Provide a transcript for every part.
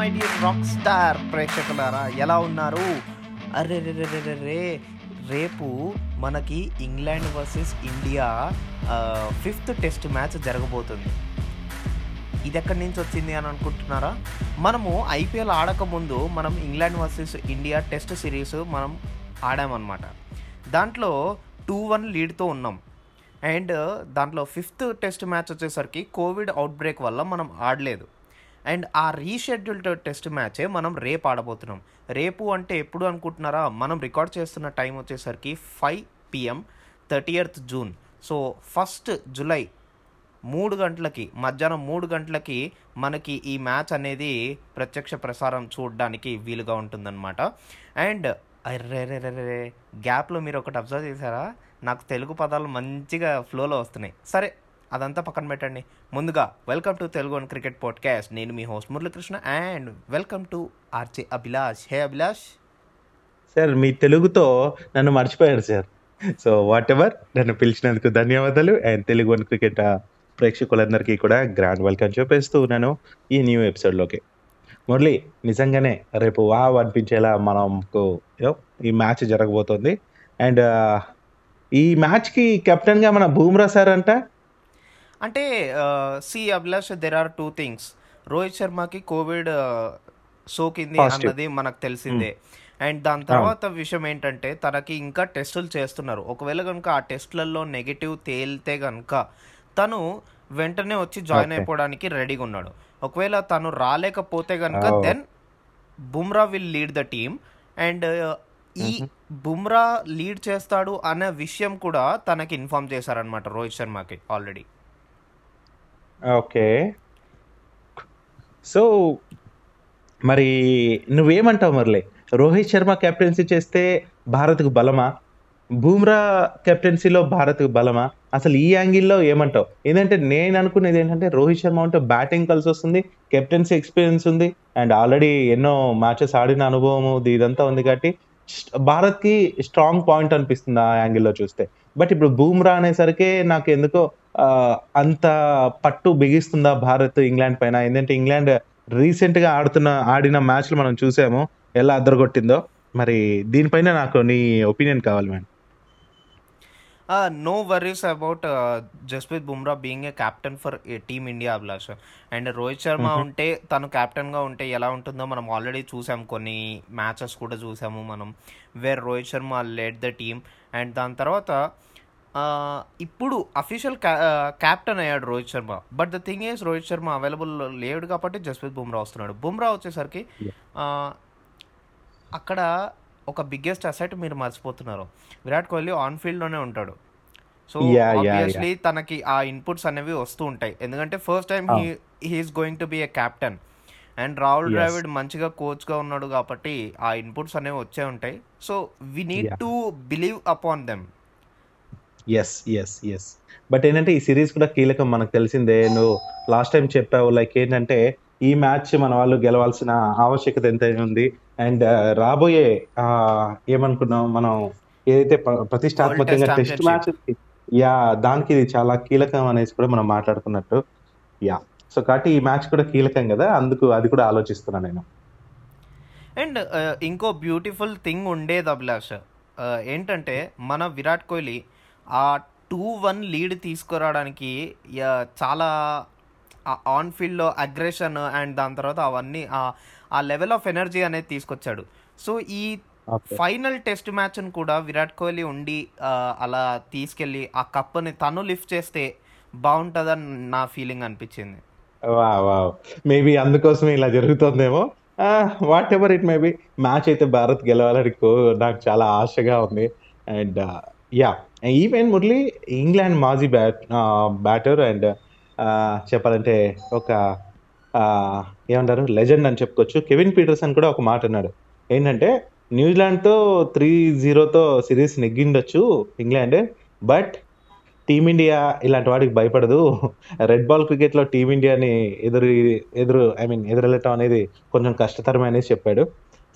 My dear rock star ప్రేక్షకులారా ఎలా ఉన్నారు? అరే రే రే రే రే రే రేపు మనకి England versus India fifth test match జరగబోతుంది. ఇది ఎక్కడి నుంచి వచ్చింది అని అనుకుంటున్నారా? మనము ఐపీఎల్ ఆడకముందు మనం England versus India test series మనం ఆడామన్నమాట. దాంట్లో టూ వన్ లీడ్తో ఉన్నాం. అండ్ దాంట్లో ఫిఫ్త్ టెస్ట్ మ్యాచ్ వచ్చేసరికి కోవిడ్ అవుట్ బ్రేక్ వల్ల మనం ఆడలేదు. అండ్ ఆ రీషెడ్యూల్డ్ టెస్ట్ మ్యాచే మనం రేపు ఆడబోతున్నాం. రేపు అంటే ఎప్పుడు అనుకుంటున్నారా? మనం రికార్డ్ చేస్తున్న టైం వచ్చేసరికి five PM thirtieth June. So first July మూడు గంటలకి మధ్యాహ్నం మూడు గంటలకి మనకి ఈ మ్యాచ్ అనేది ప్రత్యక్ష ప్రసారం చూడడానికి వీలుగా ఉంటుందన్నమాట. అండ్ అర్రే గ్యాప్లో మీరు ఒకటి అబ్జర్వ్ చేశారా? నాకు తెలుగు పదాలు మంచిగా ఫ్లోలో వస్తున్నాయి. సరే అదంతా పక్కన పెట్టండి. ముందుగా welcome to Telugu and cricket podcast నేను మీ host Muralikrishna and welcome to RJ Abhilash hey Abhilash sir మీ తెలుగుతో నన్ను మర్చిపోయారు సార్ సో వాట్ ఎవర్ నన్ను పిలిచినందుకు ధన్యవాదాలు అండ్ తెలుగు వన్ క్రికెట్ ప్రేక్షకులందరికీ కూడా గ్రాండ్ వెల్కమ్ చూపిస్తూ ఉన్నాను ఈ న్యూ ఎపిసోడ్లోకి మురళి నిజంగానే రేపు వా అనిపించేలా మనకు ఈ మ్యాచ్ జరగబోతోంది. అండ్ uh, ఈ మ్యాచ్కి కెప్టెన్గా మన బూమ్రా సార్ అంట. అంటే see Abhilash there are two things Rohit శర్మకి Covid సోకింది. అన్నది మనకు తెలిసిందే. అండ్ దాని తర్వాత విషయం ఏంటంటే తనకి ఇంకా టెస్టులు చేస్తున్నారు. ఒకవేళ కనుక ఆ టెస్టులలో నెగిటివ్ తేలితే కనుక తను వెంటనే వచ్చి జాయిన్. అయిపోవడానికి రెడీగా ఉన్నాడు. ఒకవేళ తను రాలేకపోతే కనుక. Then Bumrah will lead the team and ఈ బుమ్రా లీడ్ చేస్తాడు అనే విషయం కూడా తనకి ఇన్ఫార్మ్ చేశారనమాట రోహిత్ శర్మకి ఆల్రెడీ ఓకే. సో మరి నువ్వేమంటావు మరలే? రోహిత్ శర్మ కెప్టెన్సీ చేస్తే భారత్కు బలమా? బూమ్రా కెప్టెన్సీలో భారత్కు బలమా? అసలు ఈ యాంగిల్లో ఏమంటావు? ఏంటంటే నేను అనుకునేది ఏంటంటే రోహిత్ శర్మ ఉంటే బ్యాటింగ్ కలిసి వస్తుంది కెప్టెన్సీ ఎక్స్పీరియన్స్ ఉంది అండ్ ఆల్రెడీ ఎన్నో మ్యాచెస్ ఆడిన అనుభవం ఇది ఇదంతా ఉంది కాబట్టి భారత్కి స్ట్రాంగ్ పాయింట్ అనిపిస్తుంది ఆ యాంగిల్లో చూస్తే. బట్ ఇప్పుడు బూమ్రా అనేసరికి నాకు ఎందుకో అంత పట్టు బిగిస్తుందా భారత్ ఇంగ్లాండ్ పైన? ఏంటంటే ఇంగ్లాండ్ రీసెంట్గా ఆడుతున్న ఆడిన మ్యాచ్లు మనం చూసాము. ఎలా అద్దరగొట్టిందో. మరి దీనిపైన నాకు నీ ఒపీనియన్ కావాలి madam. No worries about Jasprit Bumrah being a captain for team India Abhilash. And Rohit Sharma ఉంటే తను captain గా ఉంటే ఎలా ఉంటుందో మనం ఆల్రెడీ చూసాం. కొన్ని మ్యాచెస్ కూడా చూసాము మనం where Rohit Sharma led the team and దాని తర్వాత ఇప్పుడు అఫీషియల్ క్యాప్టెన్ అయ్యాడు Rohit Sharma. But the thing is Rohit Sharma available లేడు కాబట్టి జస్ప్రీత్ బుమ్రా వస్తున్నాడు. బుమ్రా వచ్చేసరికి అక్కడ ఒక బిగ్గెస్ట్ అసెట్ మీరు మర్చిపోతున్నారు. విరాట్ కోహ్లీ ఆన్ ఫీల్డ్లోనే ఉంటాడు. సో ఆబ్వియస్లీ తనకి ఆ ఇన్పుట్స్ అనేవి వస్తూ ఉంటాయి. ఎందుకంటే first time he he's going to be a captain and Rahul. Dravid మంచిగా కోచ్గా ఉన్నాడు కాబట్టి ఆ ఇన్పుట్స్ అనేవి వచ్చే ఉంటాయి. So we need. To believe upon them yes yes yes but ఏంటంటే ఈ సిరీస్ కూడా కీలకం. మనకు తెలిసిందే నువ్వు లాస్ట్ టైం చెప్పావు లైక్ ఏంటంటే ఈ మ్యాచ్ మన వాళ్ళు గెలవాల్సిన ఆవశ్యకత ఎంత ఉంది. అండ్ రాబోయే ఆ, ఏమనుకున్నాం మనం ఏదైతే ప్ర- ప్రతిష్టాత్మకంగా టెస్ట్ మ్యాచ్ యా దానికి ఇది చాలా కీలకం అనేసి కూడా మనం మాట్లాడుకున్నట్టు. యా సో కాబట్టి ఈ మ్యాచ్ కూడా కీలకం కదా. అందుకు అది కూడా ఆలోచిస్తున్నాను నేను. అండ్ ఇంకో బ్యూటిఫుల్ థింగ్ ఉండేది అభిలాష్. Uh, ఏంటంటే మన విరాట్ కోహ్లీ ఆ టూ వన్ లీడ్ తీసుకురావడానికి చాలా ఆన్ ఫీల్డ్లో అగ్రెషన్ అండ్ దాని తర్వాత అవన్నీ ఆ- లెవెల్ ఆఫ్ ఎనర్జీ అనేది తీసుకొచ్చాడు. సో ఈ. ఫైనల్ టెస్ట్ మ్యాచ్ను కూడా విరాట్ కోహ్లీ ఉండి అలా తీసుకెళ్ళి ఆ కప్ని తను లిఫ్ట్ చేస్తే బాగుంటుందని నా ఫీలింగ్ అనిపించింది. మేబీ అందుకోసమే ఇలా జరుగుతుందేమో. Whatever it maybe match అయితే భారత్ గెలవాలని నాకు చాలా ఆశగా ఉంది. And ya even Murali England మాజీ బ్యాట్ బ్యాటర్ అండ్ చెప్పాలంటే ఒక ఏమంటారు లెజెండ్ అని చెప్పుకోవచ్చు. కెవిన్ పీటర్సన్ కూడా ఒక మాట అన్నాడు. ఏంటంటే న్యూజిలాండ్తో త్రీ జీరోతో సిరీస్ నెగ్గిండొచ్చు ఇంగ్లాండ్ బట్ టీమిండియా ఇలాంటి వాడికి భయపడదు. రెడ్ బాల్ క్రికెట్లో టీమిండియాని ఎదురు ఎదురు ఐ మీన్ ఎదురెళ్ళటం అనేది కొంచెం కష్టతరమే అనేసి చెప్పాడు.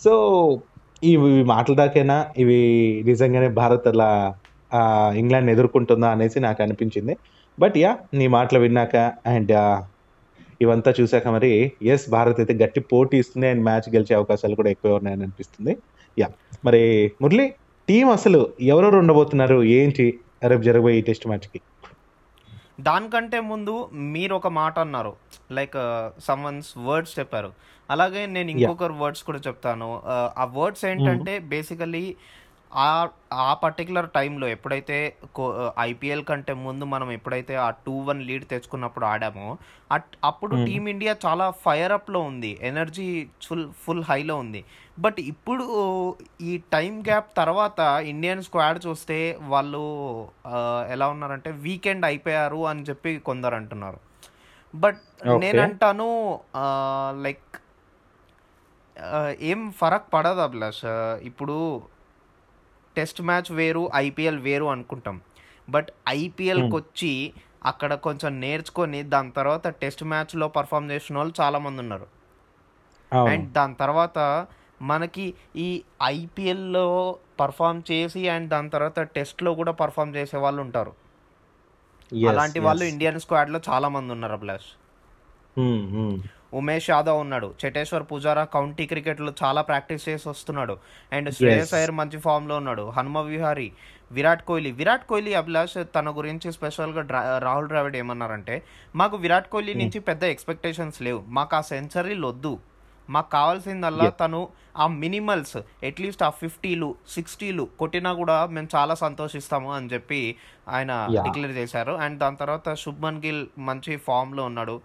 సో ఇవి మాటల దాకైనా? ఇవి నిజంగానే భారత్ అలా ఇంగ్లాండ్ ఎదుర్కొంటుందా అనేసి నాకు అనిపించింది బట్ యా నీ మాటలు విన్నాక అండ్ ఇవంతా చూసాక మరి యెస్ భారత్ అయితే గట్టి పోటీ ఇస్తుంది అండ్ మ్యాచ్ గెలిచే అవకాశాలు కూడా ఎక్కువే ఉన్నాయని అనిపిస్తుంది. యాహ్! మరి మురళి టీమ్ అసలు ఎవరెవరు ఉండబోతున్నారు? ఏంటి రేపు జరగబోయే ఈ టెస్ట్ మ్యాచ్‌కి? దానికంటే ముందు మీరొక మాట అన్నారు. లైక్ సమ్‌వన్స్ వర్డ్స్ చెప్పారు. అలాగే నేను! ఇంకొకరి వర్డ్స్ కూడా చెప్తాను. ఆ వర్డ్స్. ఏంటంటే బేసికల్లీ ఆహ్, ఆ పర్టిక్యులర్ టైంలో ఎప్పుడైతే కో ఐపీఎల్ కంటే ముందు మనం ఎప్పుడైతే ఆ 2-1 లీడ్ తెచ్చుకున్నప్పుడు ఆడామో అట్ అప్పుడు. టీమిండియా చాలా ఫైర్ అప్‌లో ఉంది. ఎనర్జీ ఫుల్ ఫుల్ హైలో ఉంది. బట్ ఇప్పుడు ఈ టైమ్ గ్యాప్ తర్వాత ఇండియన్ స్క్వాడ్ చూస్తే వాళ్ళు ఎలా ఉన్నారంటే వీకెండ్ అయిపోయారు అని చెప్పి కొందరు అంటున్నారు. బట్. నేనంటాను లైక్ ఏం ఫరక్ పడదు అభిలాష్. ఇప్పుడు టెస్ట్ మ్యాచ్ వేరు, ఐపీఎల్ వేరు అనుకుంటాం. బట్ హ్మ్. ఐపీఎల్‌కొచ్చి అక్కడ కొంచెం నేర్చుకొని దాని తర్వాత టెస్ట్ మ్యాచ్‌లో పెర్ఫార్మ్ చేసినోళ్ళు చాలామందున్నారు. అవును. అండ్ దాని తర్వాత మనకి ఈ ఐపీఎల్‌లో పెర్ఫార్మ్ చేసి అండ్ దాని తర్వాత టెస్ట్‌లో కూడా పెర్ఫార్మ్ చేసేవాళ్ళు ఉంటారు. యెస్. అలాంటి వాళ్ళు. ఇండియన్ స్క్వాడ్‌లో చాలామందున్నారు అభిలాష్. ఉమేష్ యాదవ్ ఉన్నాడు. చేటేశ్వర్ పుజారా కౌంటీ క్రికెట్‌లో చాలా ప్రాక్టీస్ చేసి వస్తున్నాడు. And Shreyas yes. అయ్యర్ మంచి ఫామ్‌లో ఉన్నాడు. హనుమ విహారీ, విరాట్ కోహ్లీ. విరాట్ కోహ్లీ అభిలాష్ తన గురించి స్పెషల్‌గా రాహుల్ ద్రావిడ్ ఏమన్నారంటే, "మాకు విరాట్ కోహ్లీ హ్మ్. నుంచి పెద్ద ఎక్స్‌పెక్టేషన్స్ లేవు. మాకు ఆ సెంచరీలొద్దు. మాకు కావాల్సిందల్లా. తను ఆ మినిమల్స్ అట్‌లీస్ట్ ఆ 50లు, 60లు కొట్టినా కూడా మేము చాలా సంతోషిస్తాము" అని చెప్పి ఆయన! డిక్లేర్ చేశారు. అండ్ దాని తర్వాత శుభ్మన్ గిల్ మంచి ఫామ్‌లో ఉన్నాడు.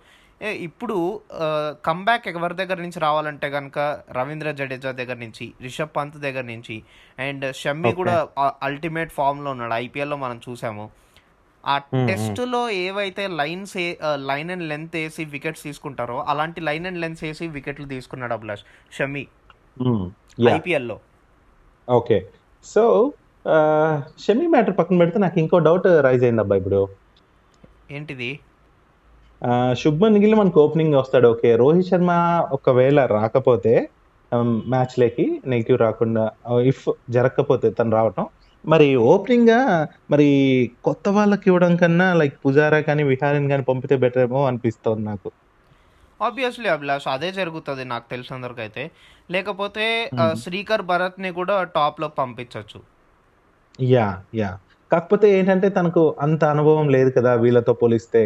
ఏ ఇప్పుడు ఆహ్, కమ్‌బ్యాక్ ఎవరి దగ్గర నుంచి రావాలంటే గనక రవీంద్ర జడేజా దగ్గర నుంచి, రిషబ్ పంత్ దగ్గర నుంచి అండ్ షమ్మి. కూడా అల్టిమేట్ ఫామ్‌లో ఉన్నాడు. ఐపీఎల్‌లో మనం చూసాము. ఆ. టెస్ట్‌లో ఏవైతే లైన్స్ లైన్ అండ్ లెంత్ ఏసి వికెట్స్ తీసుకుంటారో అలాంటి లైన్ అండ్ లెంత్ ఏసి వికెట్లు తీసుకున్నాడు అభిలాష్ షమి. ఐపీఎల్‌లో. ఓకే. సో, ఆహ్, షమి మ్యాటర్ పక్కన పెడితే నాకు ఇంకో డౌట్ రైజ్ అయిందబ్బా ఇప్పుడు. ఏంటిది? శుభ్మన్ గిల్ మనకు ఓపెనింగ్ వస్తాడు. ఓకే. రోహిత్ శర్మ ఒకవేళ రాకపోతే మ్యాచ్‌లోకి నెగెటివ్ రాకుండా ఇఫ్ జరగకపోతే తను రావటం. మరి ఓపెనింగ్‌గా మరి కొత్త వాళ్ళకి ఇవ్వడం కన్నా లైక్ పుజారా కానీ, విహారీని గాని పంపితే బెటర్ ఏమో అనిపిస్తోంది నాకు. ఆబ్వియస్లీ అభిలాష్ అదే జరుగుతది నాకు తెలిసినంత వరకైతే. లేకపోతే. శ్రీకర్ భరత్‌ని కూడా టాప్‌లోకి పంపించొచ్చు. యాహ్! యాహ్! కాకపోతే ఏంటంటే తనకు అంత అనుభవం లేదు కదా! వీళ్ళతో పోలిస్తే.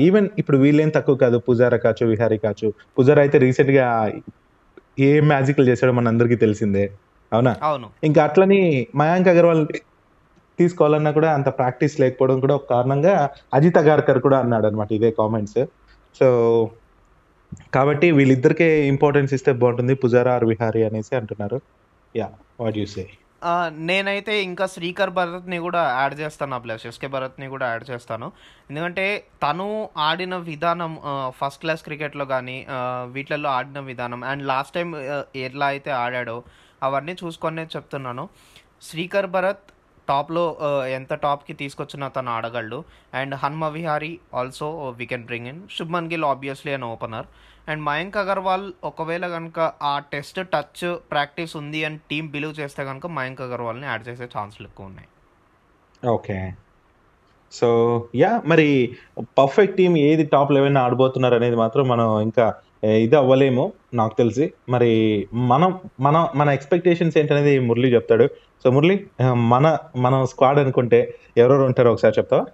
ఈవెన్ ఇప్పుడు వీళ్ళేం తక్కువ కాదు. పుజారా కావచ్చు, విహారీ కావచ్చు. పుజారా అయితే రీసెంట్‌గా ఏం మ్యాజిక్‌లు చేసాడో మనందరికీ తెలిసిందే. అవునా? అవును. ఇంకా అట్లని మయాంక్ అగర్వాల్‌ని తీసుకోవాలన్నా కూడా అంత ప్రాక్టీస్ లేకపోవడం కూడా ఒక కారణంగా అజిత్ అగార్కర్ కూడా అన్నాడన్నమాట ఇదే కామెంట్స్. సో, కాబట్టి వీళ్ళిద్దరికే ఇంపార్టెన్స్ ఇస్తే బావుంటుంది. పుజారా ఆర్ విహారీ అనేసి అంటున్నారు. యాహ్! What you say? నేనైతే ఇంకా శ్రీకర్ భరత్‌ని కూడా యాడ్ చేస్తాను ఆ ప్లస్ ఎస్‌కే భరత్‌ని కూడా యాడ్ చేస్తాను. ఎందుకంటే తను ఆడిన విధానం ఫస్ట్ క్లాస్ క్రికెట్‌లో కానీ వీటిల్లో వీటిలలో ఆడిన విధానం అండ్ లాస్ట్ టైం ఎట్లా ఎలా అయితే ఆడాడో అవన్నీ చూసుకొనే చెప్తున్నాను. శ్రీకర్ భరత్ టాప్‌లో ఎంత టాప్‌కి తీసుకొచ్చినా తను ఆడగలడు. And Hanuma Vihari also we can bring in. Shubman Gill obviously an opener. And Mayank Agarwal ఒకవేళ గనుక ఆ టెస్ట్ టచ్ ప్రాక్టీస్ ఉంది అని టీమ్ బిలీవ్ చేస్తే గనుక మయాంక్ అగర్వాల్‌ని యాడ్ చేసే ఛాన్సులు ఎక్కువున్నాయి. ఓకే. So, yeah! మరి పర్ఫెక్ట్ టీమ్ ఏది టాప్ 11 ఆడబోతున్నారనేది మాత్రం మనం ఇంకా ఇది అవ్వలేము నాకు తెలిసి. మరి మనం మనం మన ఎక్స్‌పెక్టేషన్స్ ఏంటనేది మురళి చెప్తాడు. సో, మురళి మన మనం స్క్వాడ్ అనుకుంటే ఎవరెవరు ఉంటారో ఒకసారి చెప్తావా?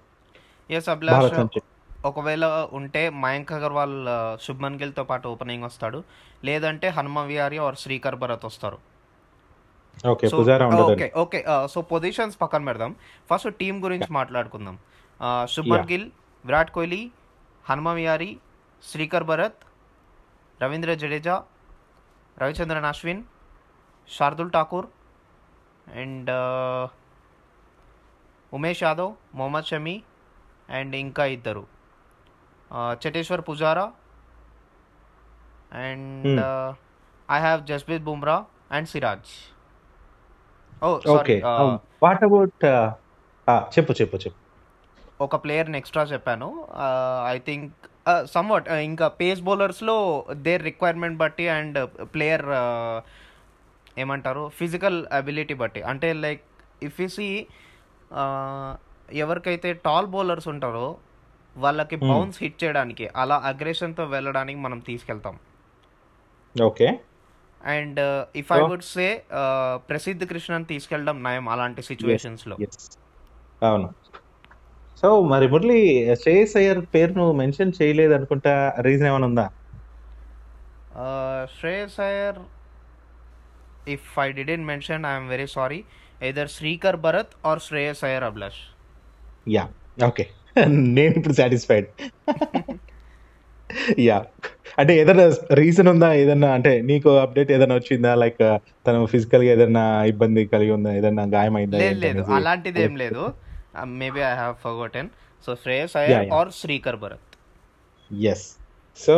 అభిలాష్. ఒకవేళ ఉంటే మయాంక్ అగర్వాల్ శుభ్మన్ గిల్‌తో పాటు ఓపెనింగ్ వస్తాడు. లేదంటే హనుమ విహారీ ఆర్ శ్రీకర్ భరత్ వస్తారు. ఓకే. ఓకే. సో పొజిషన్స్ పక్కన పెడదాం. ఫస్ట్ టీమ్ గురించి మాట్లాడుకుందాం. శుభ్మన్! గిల్, విరాట్ కోహ్లీ, హనుమ విహారీ, శ్రీకర్ భరత్, రవీంద్ర జడేజా, రవిచంద్రన్ అశ్విన్, శార్దుల్ ఠాకూర్ అండ్ ఉమేష్ యాదవ్, మొహమ్మద్ షమి అండ్ ఇంకా ఇద్దరు. Cheteshwar Pujara and hmm. I have Jasprit Bumrah and Siraj. Oh! Sorry. Okay. Ah ah, what about ఆ! చెప్పు. చెప్పు. చెప్పు. ఒక ప్లేయర్‌ని ఎక్స్‌ట్రా చెప్పాను. ఐ థింక్ ఆహ్, సమ్‌వాట్ ఇంకా పేస్ బౌలర్స్‌లో దేర్ రిక్వైర్మెంట్ బట్టి అండ్ ప్లేయర్ ఏమంటారు ఫిజికల్ అబిలిటీ బట్టి. అంటే లైక్ ఇఫ్ యూ సీ ఎవరికైతే టాల్ బౌలర్స్ ఉంటారో వాళ్ళకి Hmm. బౌన్స్ హిట్ చేయడానికి అలా అగ్రెషన్తో వెళ్ళడానికి మనం తీసుకెళ్తాం. Okay. And if I would say Prasidh కృష్ణని తీసుకెళ్ళడం నయం అలాంటి సిచ్యువేషన్స్లో అవును. సో మరి మురళి శ్రేయస్ అయ్యర్ పేరు నువ్వు మెన్షన్ చేయలేదు అనుకుంటా రీజన్ ఏమైనా ఉందా? Shreyas Iyer if I didn't mention I'm very sorry either Srikar Bharat or Shreyas Iyer Abhilash ya okay నేను ఇప్పుడు సాటిస్ఫైడ్ యా అంటే ఏదైనా రీజన్ ఉందా? ఏదన్నా అంటే నీకు అప్డేట్ ఏదైనా వచ్చిందా? లైక్ తను ఫిజికల్గా ఏదైనా ఇబ్బంది కలిగి ఉందా? ఏదన్నా గాయమైందా? లేదు లేదు. ఏంటనేసి? అలాంటిది ఏం లేదు. Maybe I have forgotten so Shreyas Iyer. Or Srikar Bharat yes so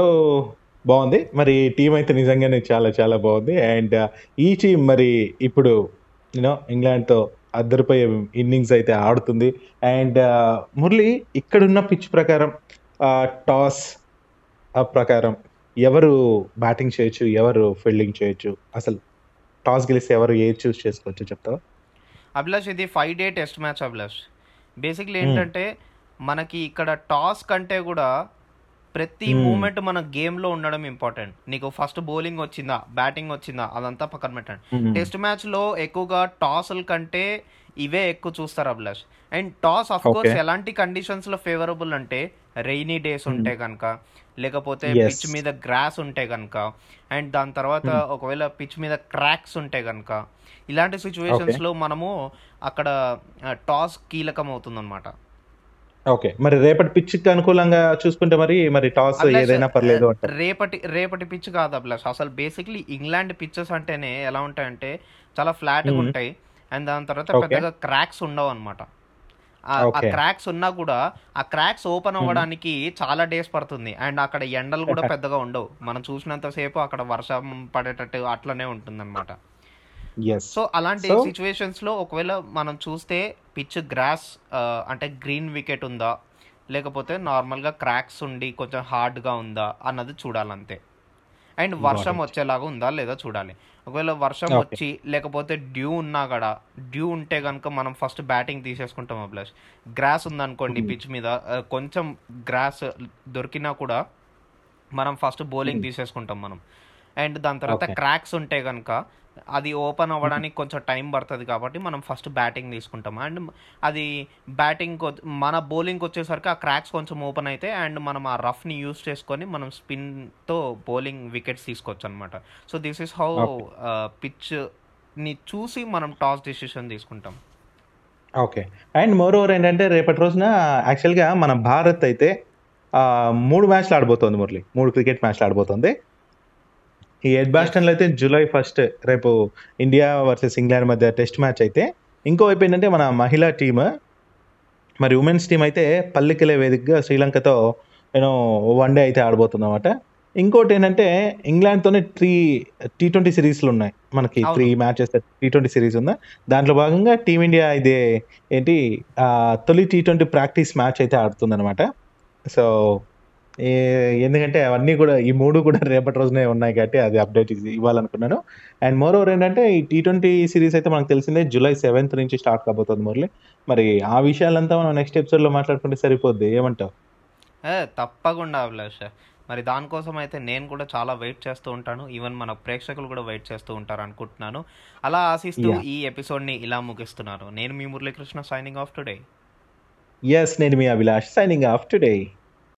బాగుంది. మరి టీం అయితే నిజంగానే చాలా చాలా బాగుంది. అండ్ ఈ టీం మరి ఇప్పుడు యూనో ఇంగ్లాండ్తో అద్దరిపోయే ఇన్నింగ్స్ అయితే ఆడుతుంది. అండ్ మురళి ఇక్కడున్న పిచ్ ప్రకారం టాస్ ప్రకారం ఎవరు బ్యాటింగ్ చేయొచ్చు ఎవరు ఫీల్డింగ్ చేయొచ్చు? అసలు టాస్ గెలిస్తే ఎవరు ఏ చూస్ చేసుకోవచ్చు? చెప్తావా? అభిలాష్ ఇది five day test match Abhilash. Basically Hmm. ఏంటంటే మనకి ఇక్కడ టాస్ కంటే కూడా ప్రతి. మూమెంట్ మన గేమ్లో ఉండడం ఇంపార్టెంట్ నీకు ఫస్ట్ బౌలింగ్ వచ్చిందా? బ్యాటింగ్ వచ్చిందా? అదంతా పక్కన పెట్టండి. టెస్ట్ మ్యాచ్లో ఎక్కువగా టాస్ల కంటే ఇవే ఎక్కువ చూస్తారు Abhilash. And toss of course. ఎలాంటి కండిషన్స్లో ఫేవరబుల్ అంటే రైనీ డేస్ ఉంటే కనుక లేకపోతే. పిచ్ మీద గ్రాస్ ఉంటే కనుక అండ్ దాని తర్వాత ఒకవేళ పిచ్ మీద క్రాక్స్ ఉంటే కనుక ఇలాంటి సిచ్యువేషన్స్లో మనము అక్కడ టాస్ కీలకం అవుతుంది అనమాట ఓకే. మరి రేపటి పిచ్కి అనుకూలంగా చూసుకుంటే మరి మరి టాస్ ఏదైనా పర్లేదు అంటారు. రేపటి రేపటి పిచ్ కాదు అభిలాష్. అసలు బేసిక్లీ ఇంగ్లాండ్ పిచ్చెస్ అంటేనే ఎలా ఉంటాయంటే చాలా ఫ్లాట్గా Hmm. ఉంటాయి. అండ్ దాని తర్వాత. పెద్దగా క్రాక్స్ ఉండవు అనమాట ఆ. క్రాక్స్ ఉన్నా కూడా ఆ క్రాక్స్ ఓపెన్ అవ్వడానికి చాలా డేస్ పడుతుంది. అండ్ అక్కడ ఎండలు కూడా పెద్దగా ఉండవు. మనం చూసినంత సేపు అక్కడ వర్షం పడేటట్టు అట్లనే ఉంటుంది అనమాట సో అలాంటి So- సిచ్యువేషన్స్లో ఒకవేళ మనం చూస్తే పిచ్ గ్రాస్ అంటే గ్రీన్ వికెట్ ఉందా లేకపోతే నార్మల్గా క్రాక్స్ ఉండి కొంచెం హార్డ్గా ఉందా అన్నది చూడాలంతే అండ్ వర్షం. వచ్చేలాగా ఉందా లేదా చూడాలి ఒకవేళ వర్షం. వచ్చి లేకపోతే డ్యూ ఉన్నా కూడా డ్యూ ఉంటే కనుక మనం ఫస్ట్ బ్యాటింగ్ తీసేసుకుంటాం అభిలాష్ గ్రాస్ ఉందనుకోండి Hmm. పిచ్ మీద ఆ, కొంచెం గ్రాస్ దొరికినా కూడా మనం ఫస్ట్ బౌలింగ్ Hmm. తీసేసుకుంటాం మనం అండ్ దాని తర్వాత. క్రాక్స్ ఉంటే కనుక అది ఓపెన్ అవ్వడానికి కొంచెం టైం పడుతుంది కాబట్టి మనం ఫస్ట్ బ్యాటింగ్ తీసుకుంటాం. అండ్ అది బ్యాటింగ్ మన బౌలింగ్ వచ్చేసరికి ఆ క్రాక్స్ కొంచెం ఓపెన్ అయితే అండ్ మనం ఆ రఫ్ని యూస్ చేసుకొని మనం స్పిన్తో బౌలింగ్ వికెట్స్ తీసుకోవచ్చు అనమాట సో దిస్ ఇస్ హౌ పిచ్ని చూసి మనం టాస్ డిసిషన్ తీసుకుంటాం. ఓకే. అండ్ మోర్ ఓవర్ ఏంటంటే రేపటి రోజున యాక్చువల్గా మన భారత్ అయితే మూడు మ్యాచ్లు ఆడబోతోంది మురళి. మూడు క్రికెట్ మ్యాచ్లు ఆడబోతోంది. ఈ ఎడ్ బాస్టన్లో అయితే జూలై ఫస్ట్ రేపు ఇండియా వర్సెస్ ఇంగ్లాండ్ మధ్య టెస్ట్ మ్యాచ్ అయితే ఇంకో వైపు ఏంటంటే మన మహిళా టీమ్ మరి ఉమెన్స్ టీం అయితే పల్లెకెలే వేదికగా శ్రీలంకతో యూనో వన్ డే అయితే ఆడబోతుంది అనమాట ఇంకోటి ఏంటంటే ఇంగ్లాండ్తోనే త్రీ టీ ట్వంటీ సిరీస్లు ఉన్నాయి మనకి. Three matches T twenty series ఉందా? దాంట్లో భాగంగా టీమిండియా ఇదే ఏంటి తొలి టీ ట్వంటీ ప్రాక్టీస్ మ్యాచ్ అయితే ఆడుతుంది అనమాట సో ఎందుకంటే అవన్నీ కూడా ఈ మూడు కూడా రేపటి రోజునే ఉన్నాయి కాబట్టి అది అప్డేట్ ఇవ్వాలనుకున్నాను. అండ్ మోర్ ఓవర్ ఏంటంటే ఈ టీ ట్వంటీ సిరీస్ అయితే మనకు తెలిసిందే జూలై సెవెంత్ నుంచి స్టార్ట్ కాబోతుంది మురళి. మరి ఆ విషయాలంతా మనం నెక్స్ట్ ఎపిసోడ్లో మాట్లాడుకుంటే సరిపోద్ది ఏమంటావు? తప్పకుండా అభిలాష్. మరి దానికోసం అయితే నేను కూడా చాలా వెయిట్ చేస్తూ ఉంటాను. ఈవెన్ మన ప్రేక్షకులు కూడా వెయిట్ చేస్తూ ఉంటారు అనుకుంటున్నాను. అలా ఆశిస్తూ. ఈ ఎపిసోడ్ని ఇలా ముగిస్తున్నాను. నేను మీ Muralikrishna signing off today yes నేను మీ అభిలాష్ సైనింగ్ ఆఫ్ టుడే